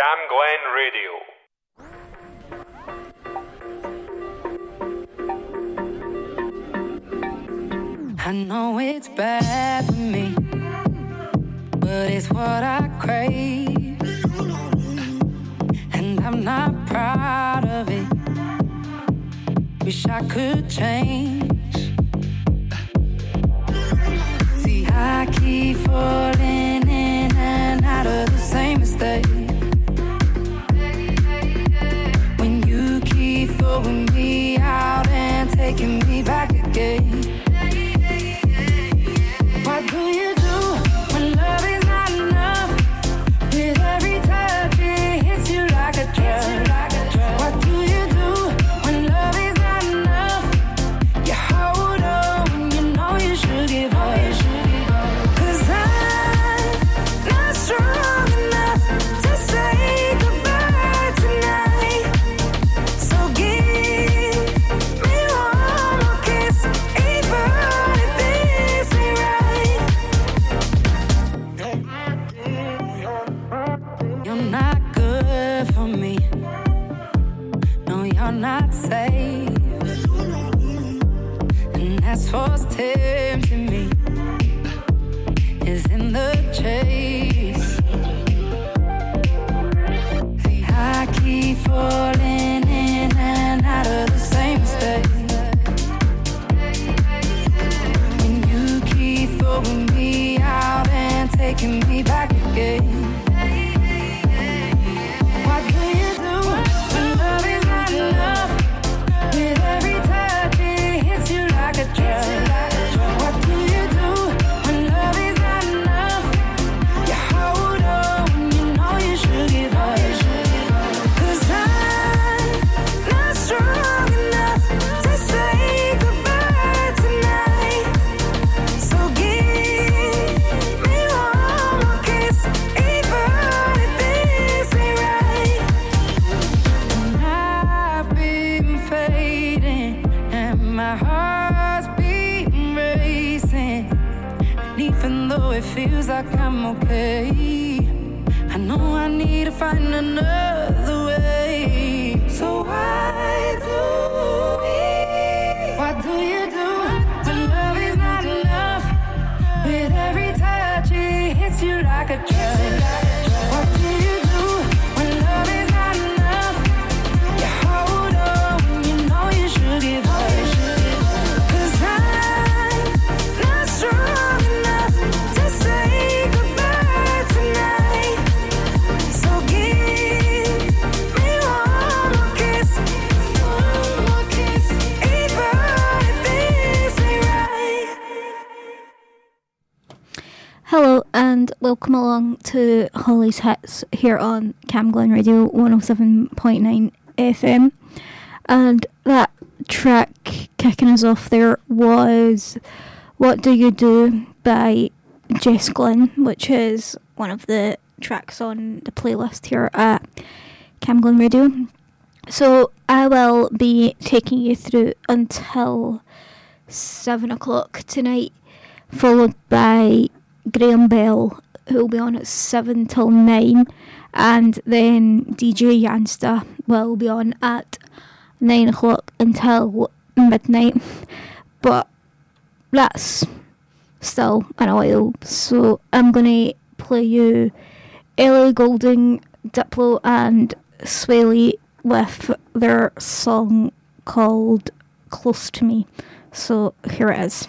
Cam Glen Radio. I know it's bad for me, but it's what I crave. And I'm not proud of it. Wish I could change. See, I keep falling in and out of the same mistake. Taking me back welcome along to Holly's Hits here on Camglen Radio 107.9 FM. And that track kicking us off there was What Do You Do by Jess Glynne, which is one of the tracks on the playlist here at Camglen Radio. So I will be taking you through until seven o'clock tonight, followed by Graham Bell, who will be on at seven till nine, and then DJ Yansta will be on at nine o'clock until midnight. But that's still an while, so I'm gonna play you Ellie Goulding, Diplo, and Swae Lee with their song called Close to Me. So here it is.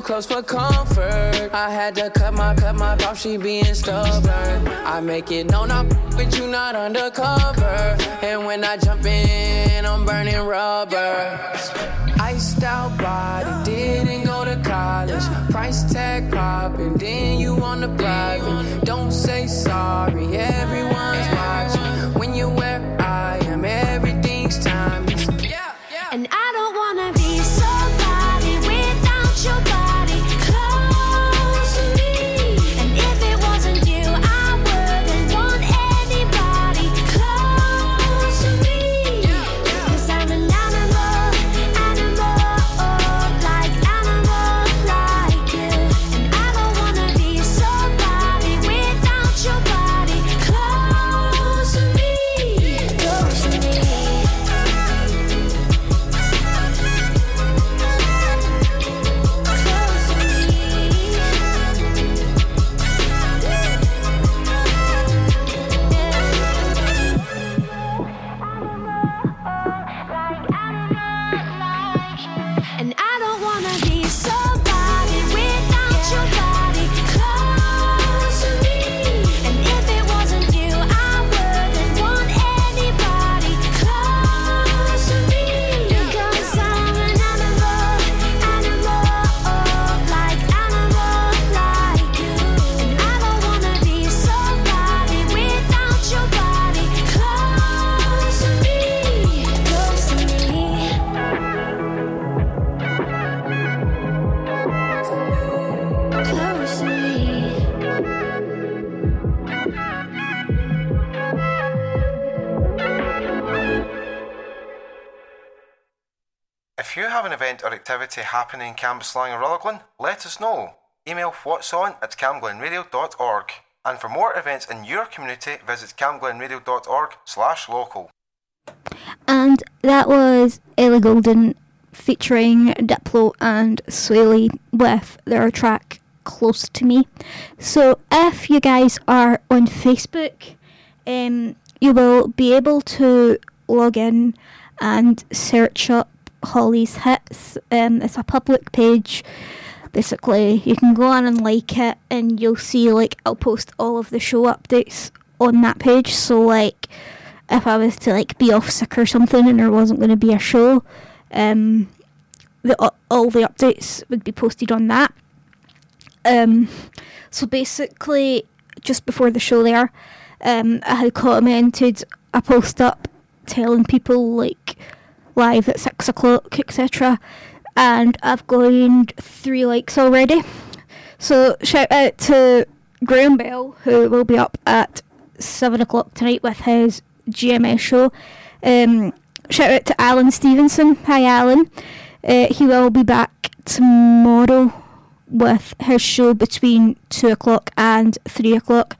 close for comfort. I had to cut my cut my off, she being stubborn. I make it known I'm with you, not undercover. And when I jump in, I'm burning rubber. Iced out body, didn't go to college. Price tag popping, then you on the private. Don't say sorry, everyone's watching. When you're where I am, everything's timeless. And I don't wanna be somebody activity happening in Cambuslang or Rutherglen, let us know. Email what's on at camglenradio.org. And for more events in your community, visit camglenradio.org slash local. And that was Ellie Goulding featuring Diplo and Swae Lee with their track Close to Me. So if you guys are on Facebook, um, you will be able to log in and search up Holly's Hits. Um, it's a public page. Basically, you can go on and like it, and you'll see like I'll post all of the show updates on that page. So like, if I was to like be off sick or something and there wasn't going to be a show, um, the all the updates would be posted on that. Um, so basically, just before the show, there, um, I had commented a post up telling people like live at six o'clock, etc. And I've gained three likes already. So shout out to Graham Bell, who will be up at seven o'clock tonight with his GMS show. Um, shout out to Alan Stevenson. Hi, Alan. Uh, he will be back tomorrow with his show between two o'clock and three o'clock.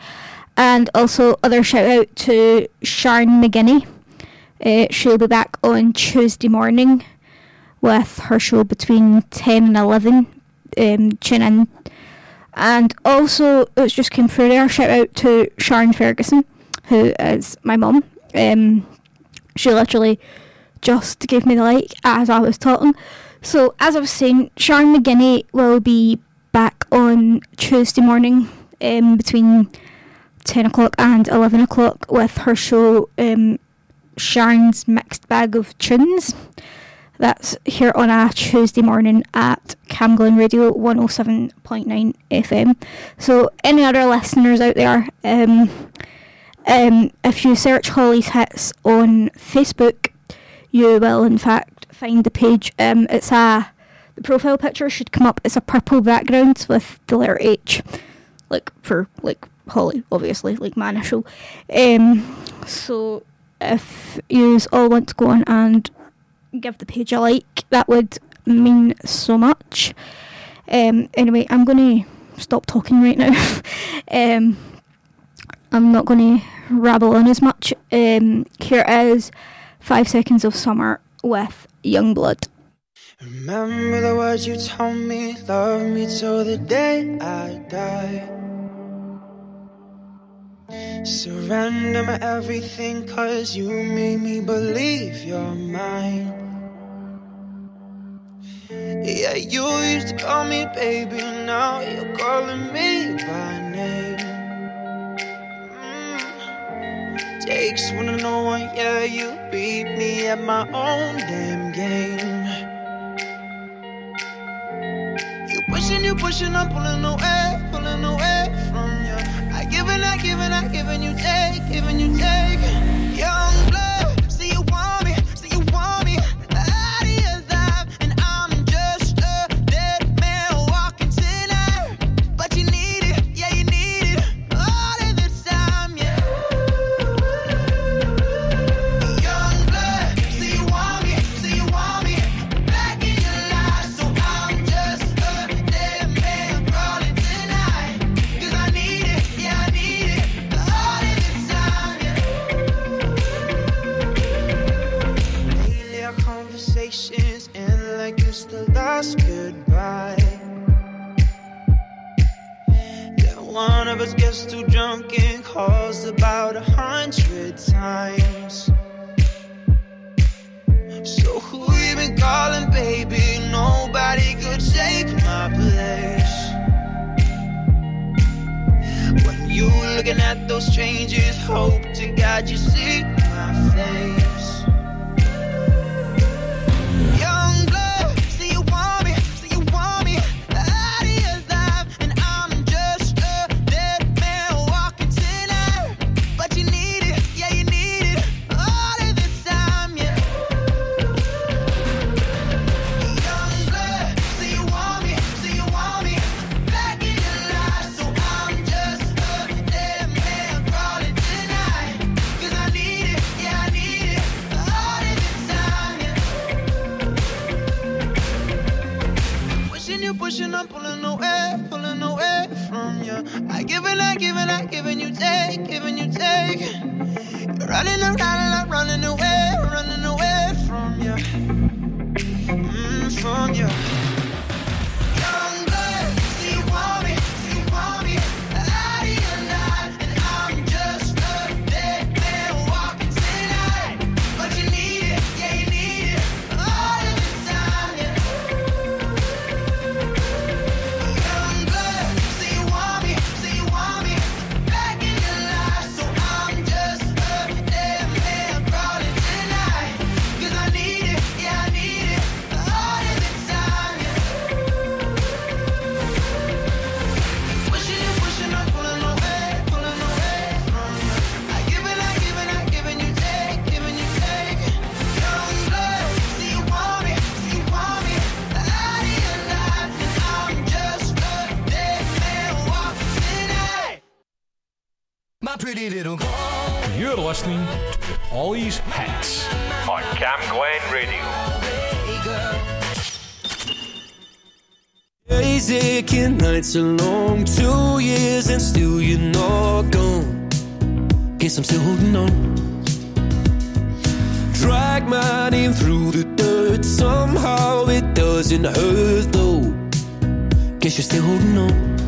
And also, other shout out to Sharon McGinney. Uh, she'll be back on Tuesday morning with her show between 10 and 11. Um, tune in. And also, it's just came through there. Shout out to Sharon Ferguson, who is my mum. Um, she literally just gave me the like as I was talking. So, as I was saying, Sharon McGinney will be back on Tuesday morning um, between 10 o'clock and 11 o'clock with her show um, Sharon's Mixed Bag of Tunes. That's here on a Tuesday morning at Camglen Radio 107.9 FM. So, any other listeners out there, um, um, if you search Holly's Hits on Facebook, you will in fact find the page. Um, it's a the profile picture should come up. It's a purple background with the letter H, like for like Holly, obviously, like my initial. Um, so if you all want to go on and give the page a like, that would mean so much. Um, anyway, I'm going to stop talking right now. um, I'm not going to rabble on as much. Um, here is Five Seconds of Summer with Youngblood. Remember the words you told me, love me till the day I die. Surrender my everything, cause you made me believe you're mine. Yeah, you used to call me baby, now you're calling me by name. Mm. Takes one to know one, yeah, you beat me at my own damn game. You pushing, you pushing, I'm pulling away, pulling away from you. I give and I give and I give and you take, giving you take. Young blood, see you want me, one of us gets too drunk and calls about a hundred times. So who you been calling, baby? Nobody could take my place. When you looking at those strangers, hope to God you see my face. Pretty little You're listening to Ollie's Hits on Cam Glen Radio. Days aching, nights are long, two years and still you're not gone. Guess I'm still holding on. Drag my name through the dirt, somehow it doesn't hurt though. Guess you're still holding on.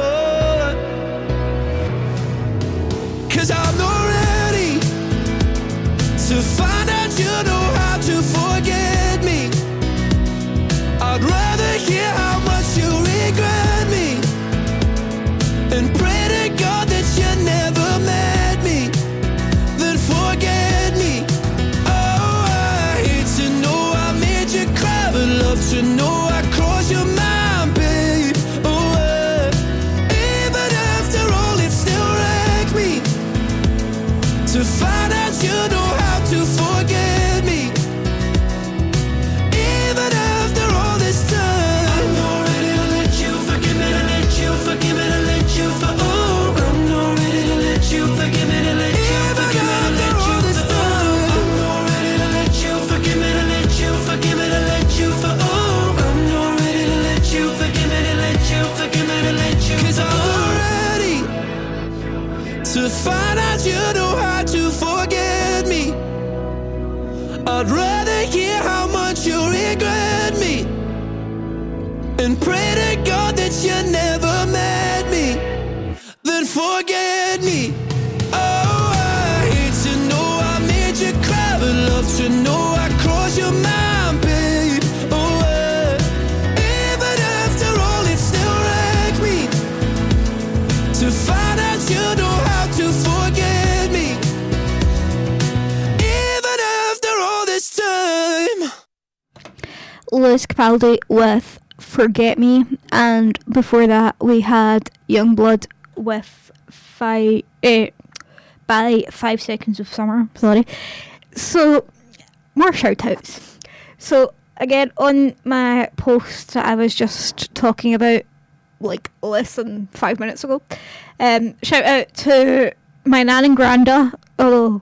Lewis Capaldi with Forget Me, and before that we had Youngblood with five uh, by Five Seconds of Summer. Sorry. So more shout outs. So again on my post I was just talking about like less than five minutes ago. Um, shout out to my nan and granda. Oh,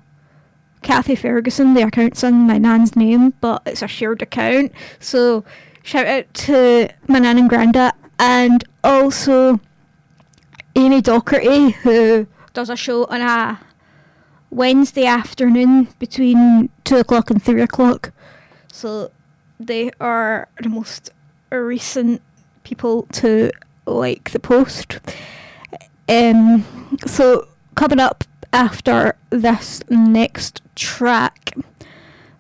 Kathy Ferguson, the account's on my nan's name, but it's a shared account. So shout out to my nan and granda, and also Amy Docherty, who does a show on a Wednesday afternoon between two o'clock and three o'clock. So they are the most recent people to like the post. Um, so coming up after this next track,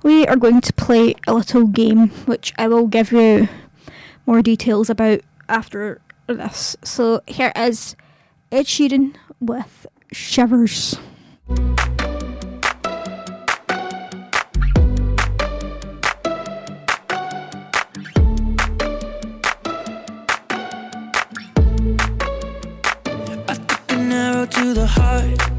we are going to play a little game which I will give you more details about after this. So here is Ed Sheeran with Shivers. to the heart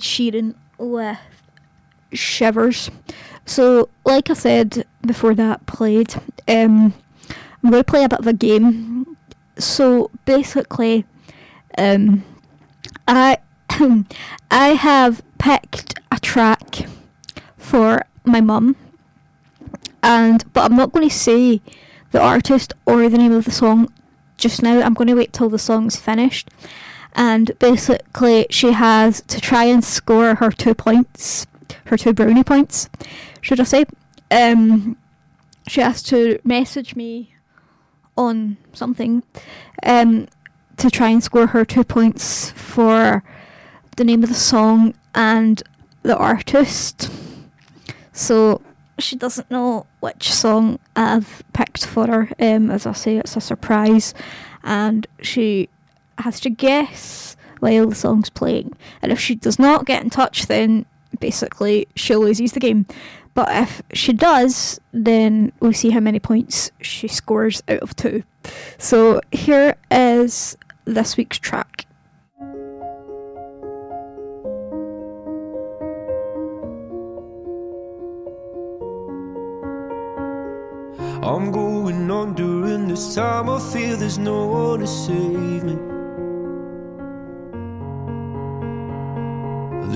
Ed Sheeran with Shivers. So, like I said before that played, um, I'm going to play a bit of a game. So, basically, um, I I have picked a track for my mum, and but I'm not going to say the artist or the name of the song just now. I'm going to wait till the song's finished and basically she has to try and score her two points, her two brownie points, should I say? Um, she has to message me on something um, to try and score her two points for the name of the song and the artist. So she doesn't know which song I've picked for her. Um, as I say, it's a surprise, and she has to guess while the song's playing. And if she does not get in touch, then basically she loses the game. But if she does, then we see how many points she scores out of two. So here is this week's track. I'm going on during this time. I feel there's no one to save me.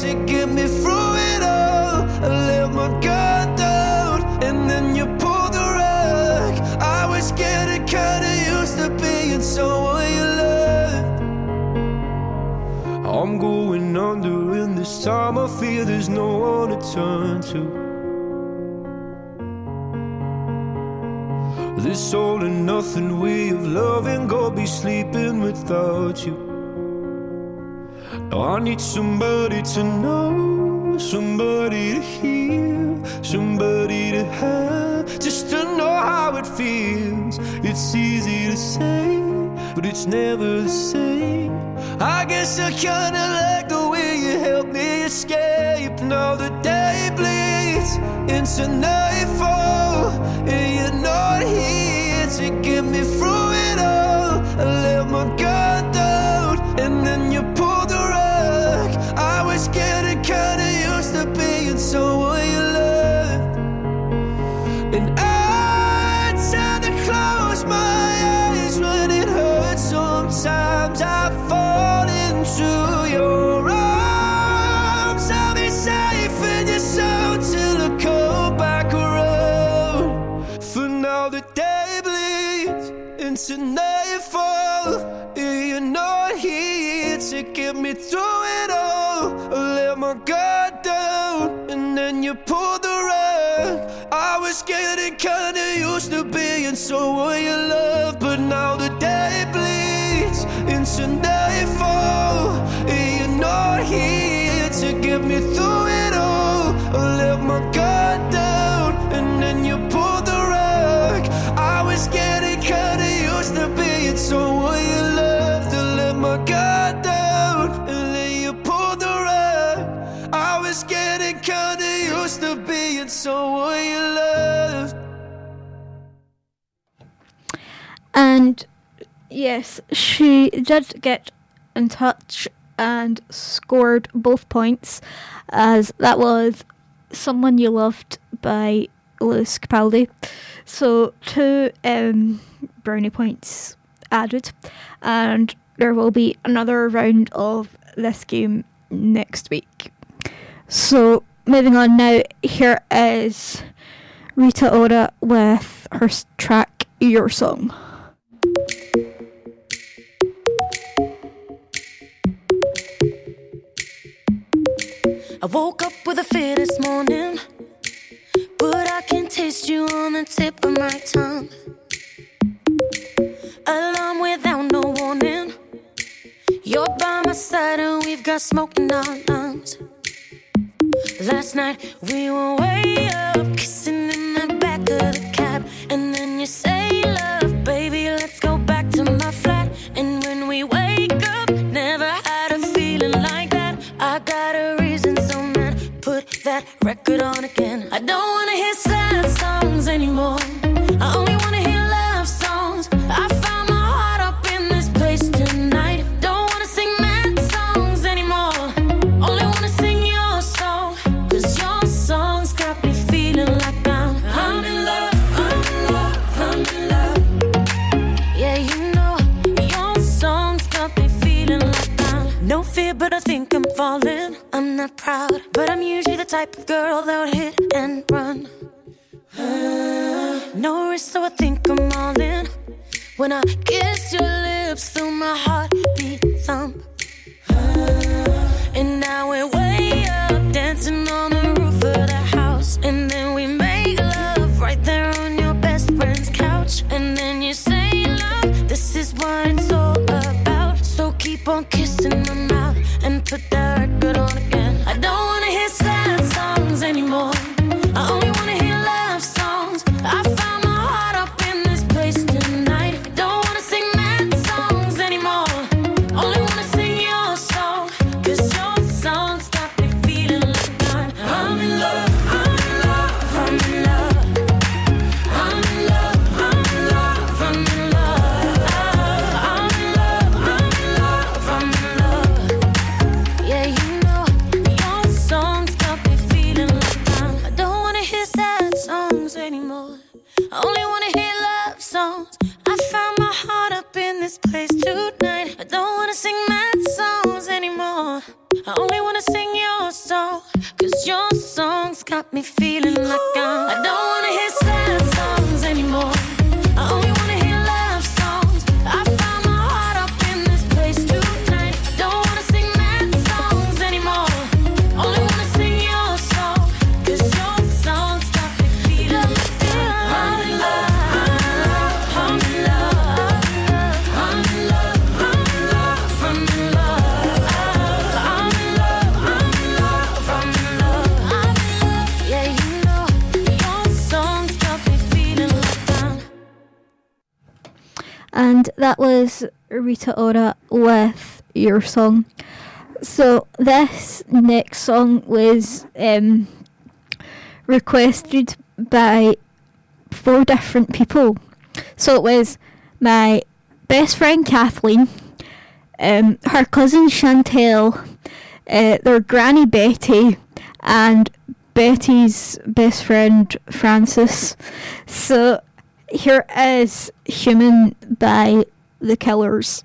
to get me through it all. I let my guard down, and then you pulled the rug. I was getting kinda used to being someone you loved. I'm going under, and this time I feel there's no one to turn to. This all and nothing way of loving, go be sleeping without you. Now I need somebody to know, somebody to hear, somebody to have, just to know how it feels. It's easy to say, but it's never the same. I guess I kinda like the way you help me escape. Now the day bleeds into nightfall, get me through it all. I let my guard down, and then you pulled the rug. I was getting kinda used to you let my guard down, and then you pulled the rug. I was getting kinda used to you. And yes, she did get in touch and scored both points, as that was Someone You Loved by Lewis Capaldi. So, two um, brownie points added, and there will be another round of this game next week. So, moving on now, here is Rita Ora with her track Your Song. I woke up with a fear this morning, but I can taste you on the tip of my tongue. Alarm without no warning. You're by my side, and we've got smoke in our lungs. Last night we were way up, kissing in the back of the cab, and then you said. to Ora with your song. So this next song was um, requested by four different people. So it was my best friend Kathleen, um, her cousin Chantel, uh, their granny Betty, and Betty's best friend Francis. So here is Human by The Killers.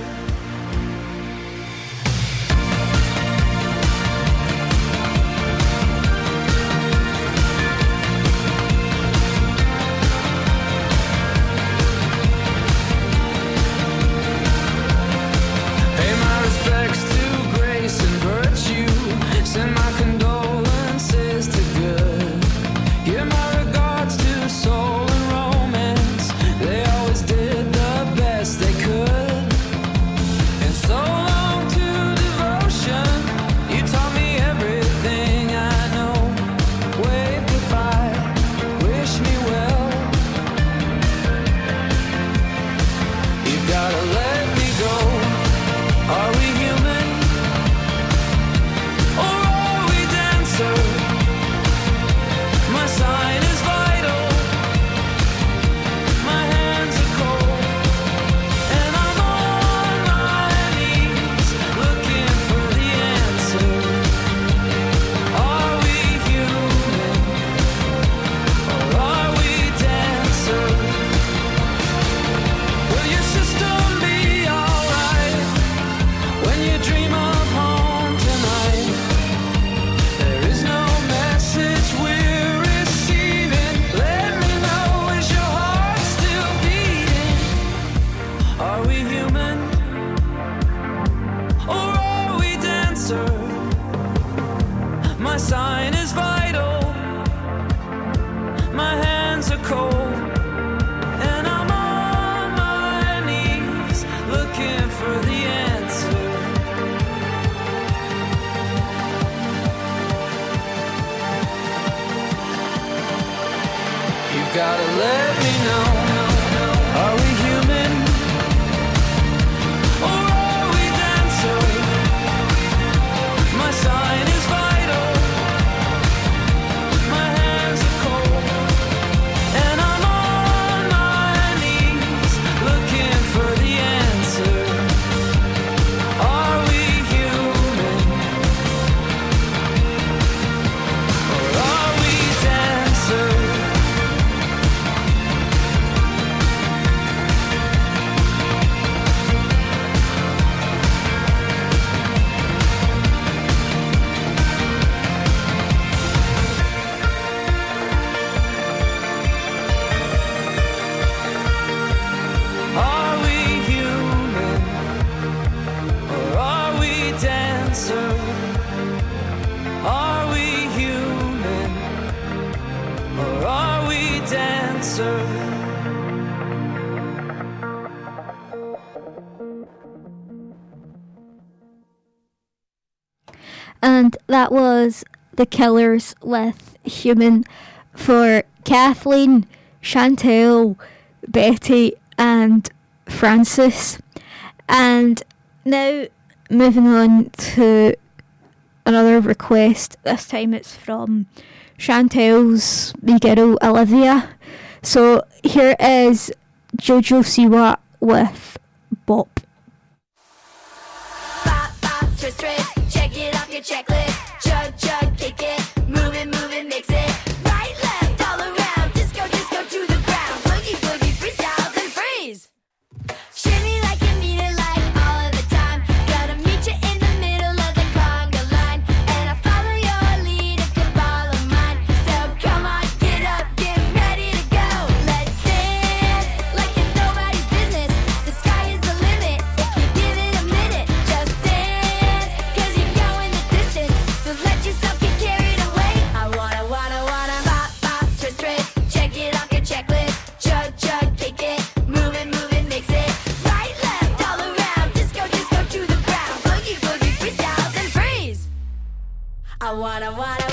and that was the Killers with Human for Kathleen, Chantel, Betty, and Francis. And now moving on to another request. This time it's from Chantel's wee girl Olivia. So here is Jojo Siwa with Bop. bop, bop checklist. wanna, wanna.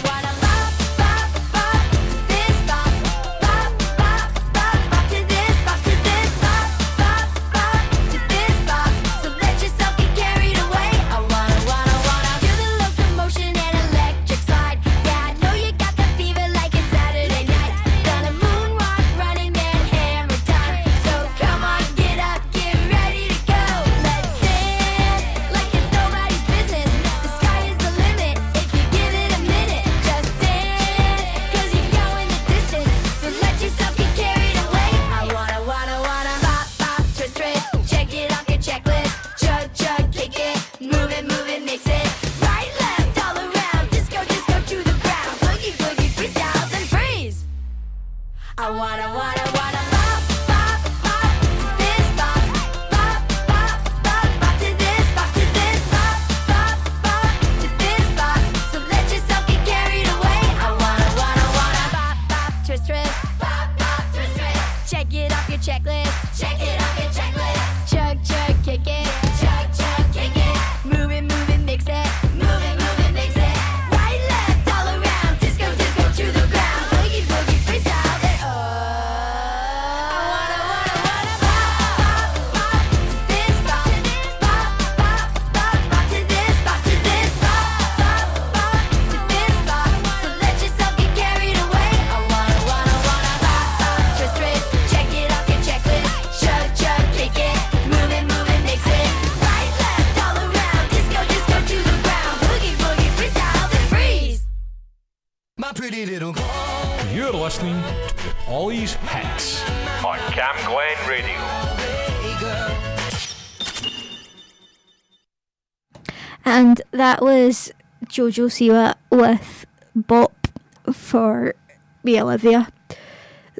Jojo Siwa with Bop for me Olivia.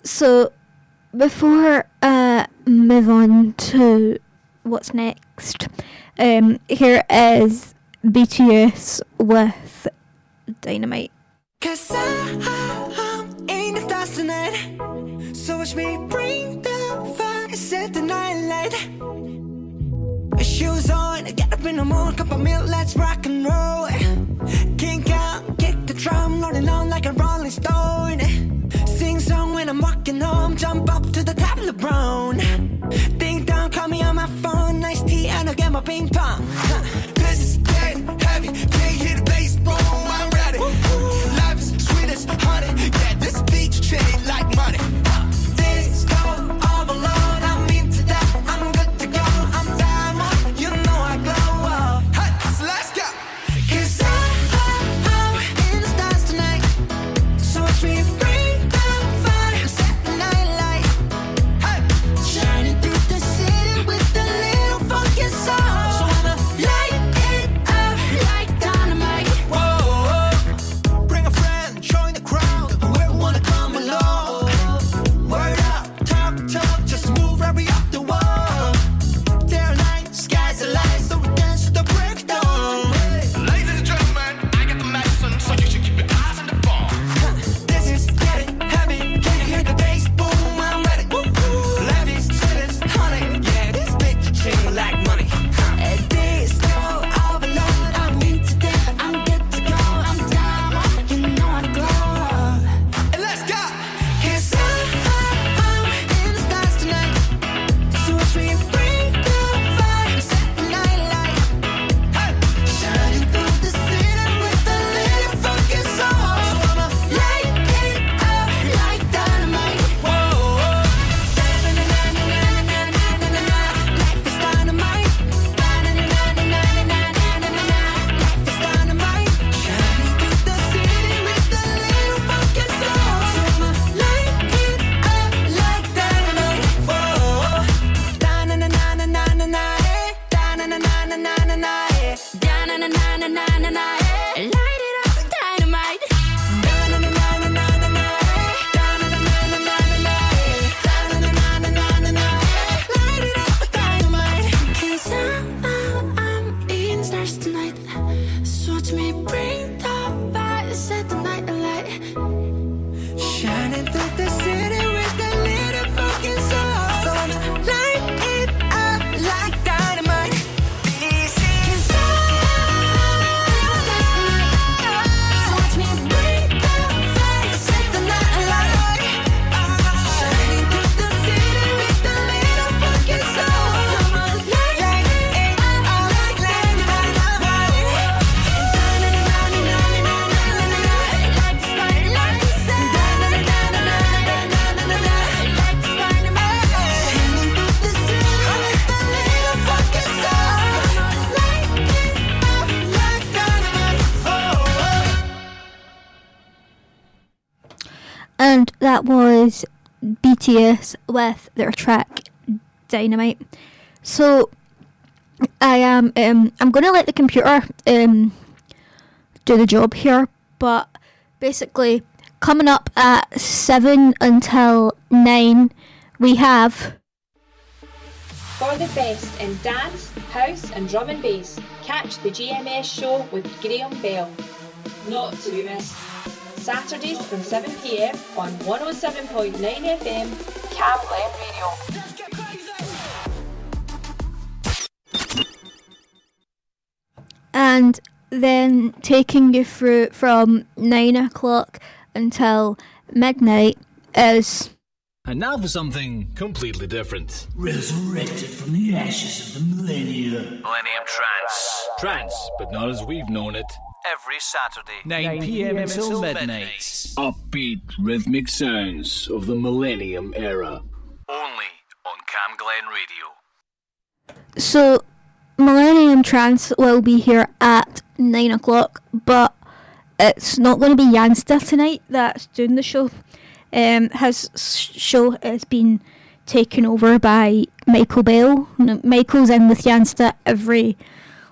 So before uh move on to what's next, um here is BTS with Dynamite. Cause I, I'm in the stars tonight. So watch me bring the fire, set the night light. Shoes on, get up in the morning, cup of milk, let's rock and roll. And I'll get BTS with their track Dynamite. So I am um I'm gonna let the computer um do the job here, but basically coming up at seven until nine we have For the best in dance, house, and drum and bass, catch the GMS show with Graham Bell. Not to be missed. Saturdays from 7pm on 107.9 FM, Cam Glen Radio. and then taking you through from nine o'clock until midnight is And now for something completely different. Resurrected from the ashes of the millennium. Millennium Trance. Trance, but not as we've known it. Every Saturday. 9 p.m. until midnight. Upbeat rhythmic sounds of the millennium era. Only on Camglen Radio. so Millennium Trance will be here at nine o'clock, but it's not going to be Yansta tonight that's doing the show. Um, his show has been taken over by Michael Bell. Michael's in with Yansta every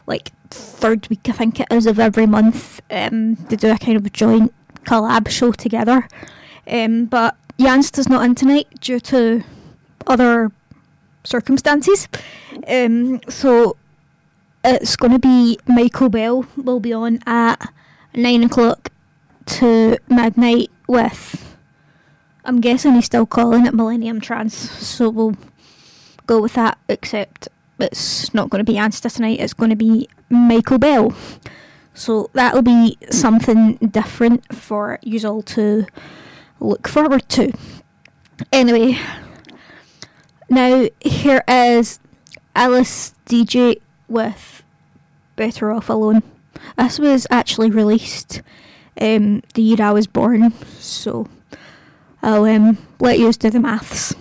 like third week I think it is of every month. Um, they do a kind of joint collab show together. Um, but Jansta's not in tonight due to other circumstances. Um, so it's going to be Michael Bell will be on at nine o'clock to midnight with. I'm guessing he's still calling it Millennium Trance, so we'll go with that. Except it's not going to be Ansta tonight. It's going to be Michael Bell. So that'll be something different for you all to look forward to. Anyway, now here is Alice Deejay with Better Off Alone. This was actually released um, the year I was born, so I'll um, let you do the maths.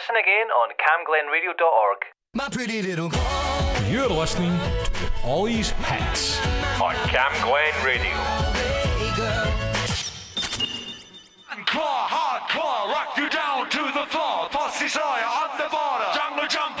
Listen again on camglenradio.org. My pretty little. You're listening to Holly's Hits on Cam Glen Radio. Hardcore, hardcore, rock you down to the floor. Pussy Sawyer on the border, jungle jumper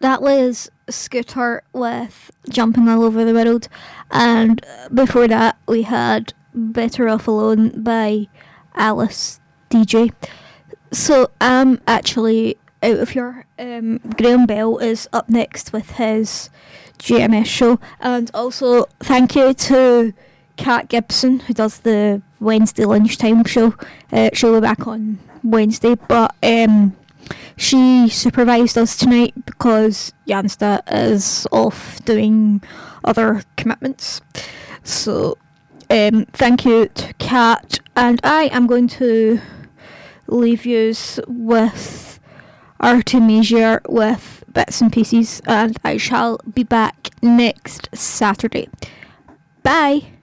that was Scooter with Jumping All Over the World. And before that, we had Better Off Alone by Alice Deejay. So I'm actually out of here. Um, Graham Bell is up next with his GMS show. And also, thank you to Kat Gibson, who does the Wednesday lunchtime show. Uh, she'll be back on Wednesday, but um, she supervised us tonight because Jansta is off doing other commitments. So, um, thank you to Kat, and I am going to leave yous with Artemesia with bits and pieces, and I shall be back next Saturday. Bye.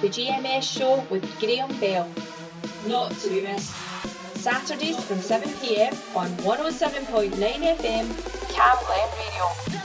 The GMS show with Graham Bell. Not to be missed. Saturdays from 7pm on 107.9 FM, Cam Glen Radio.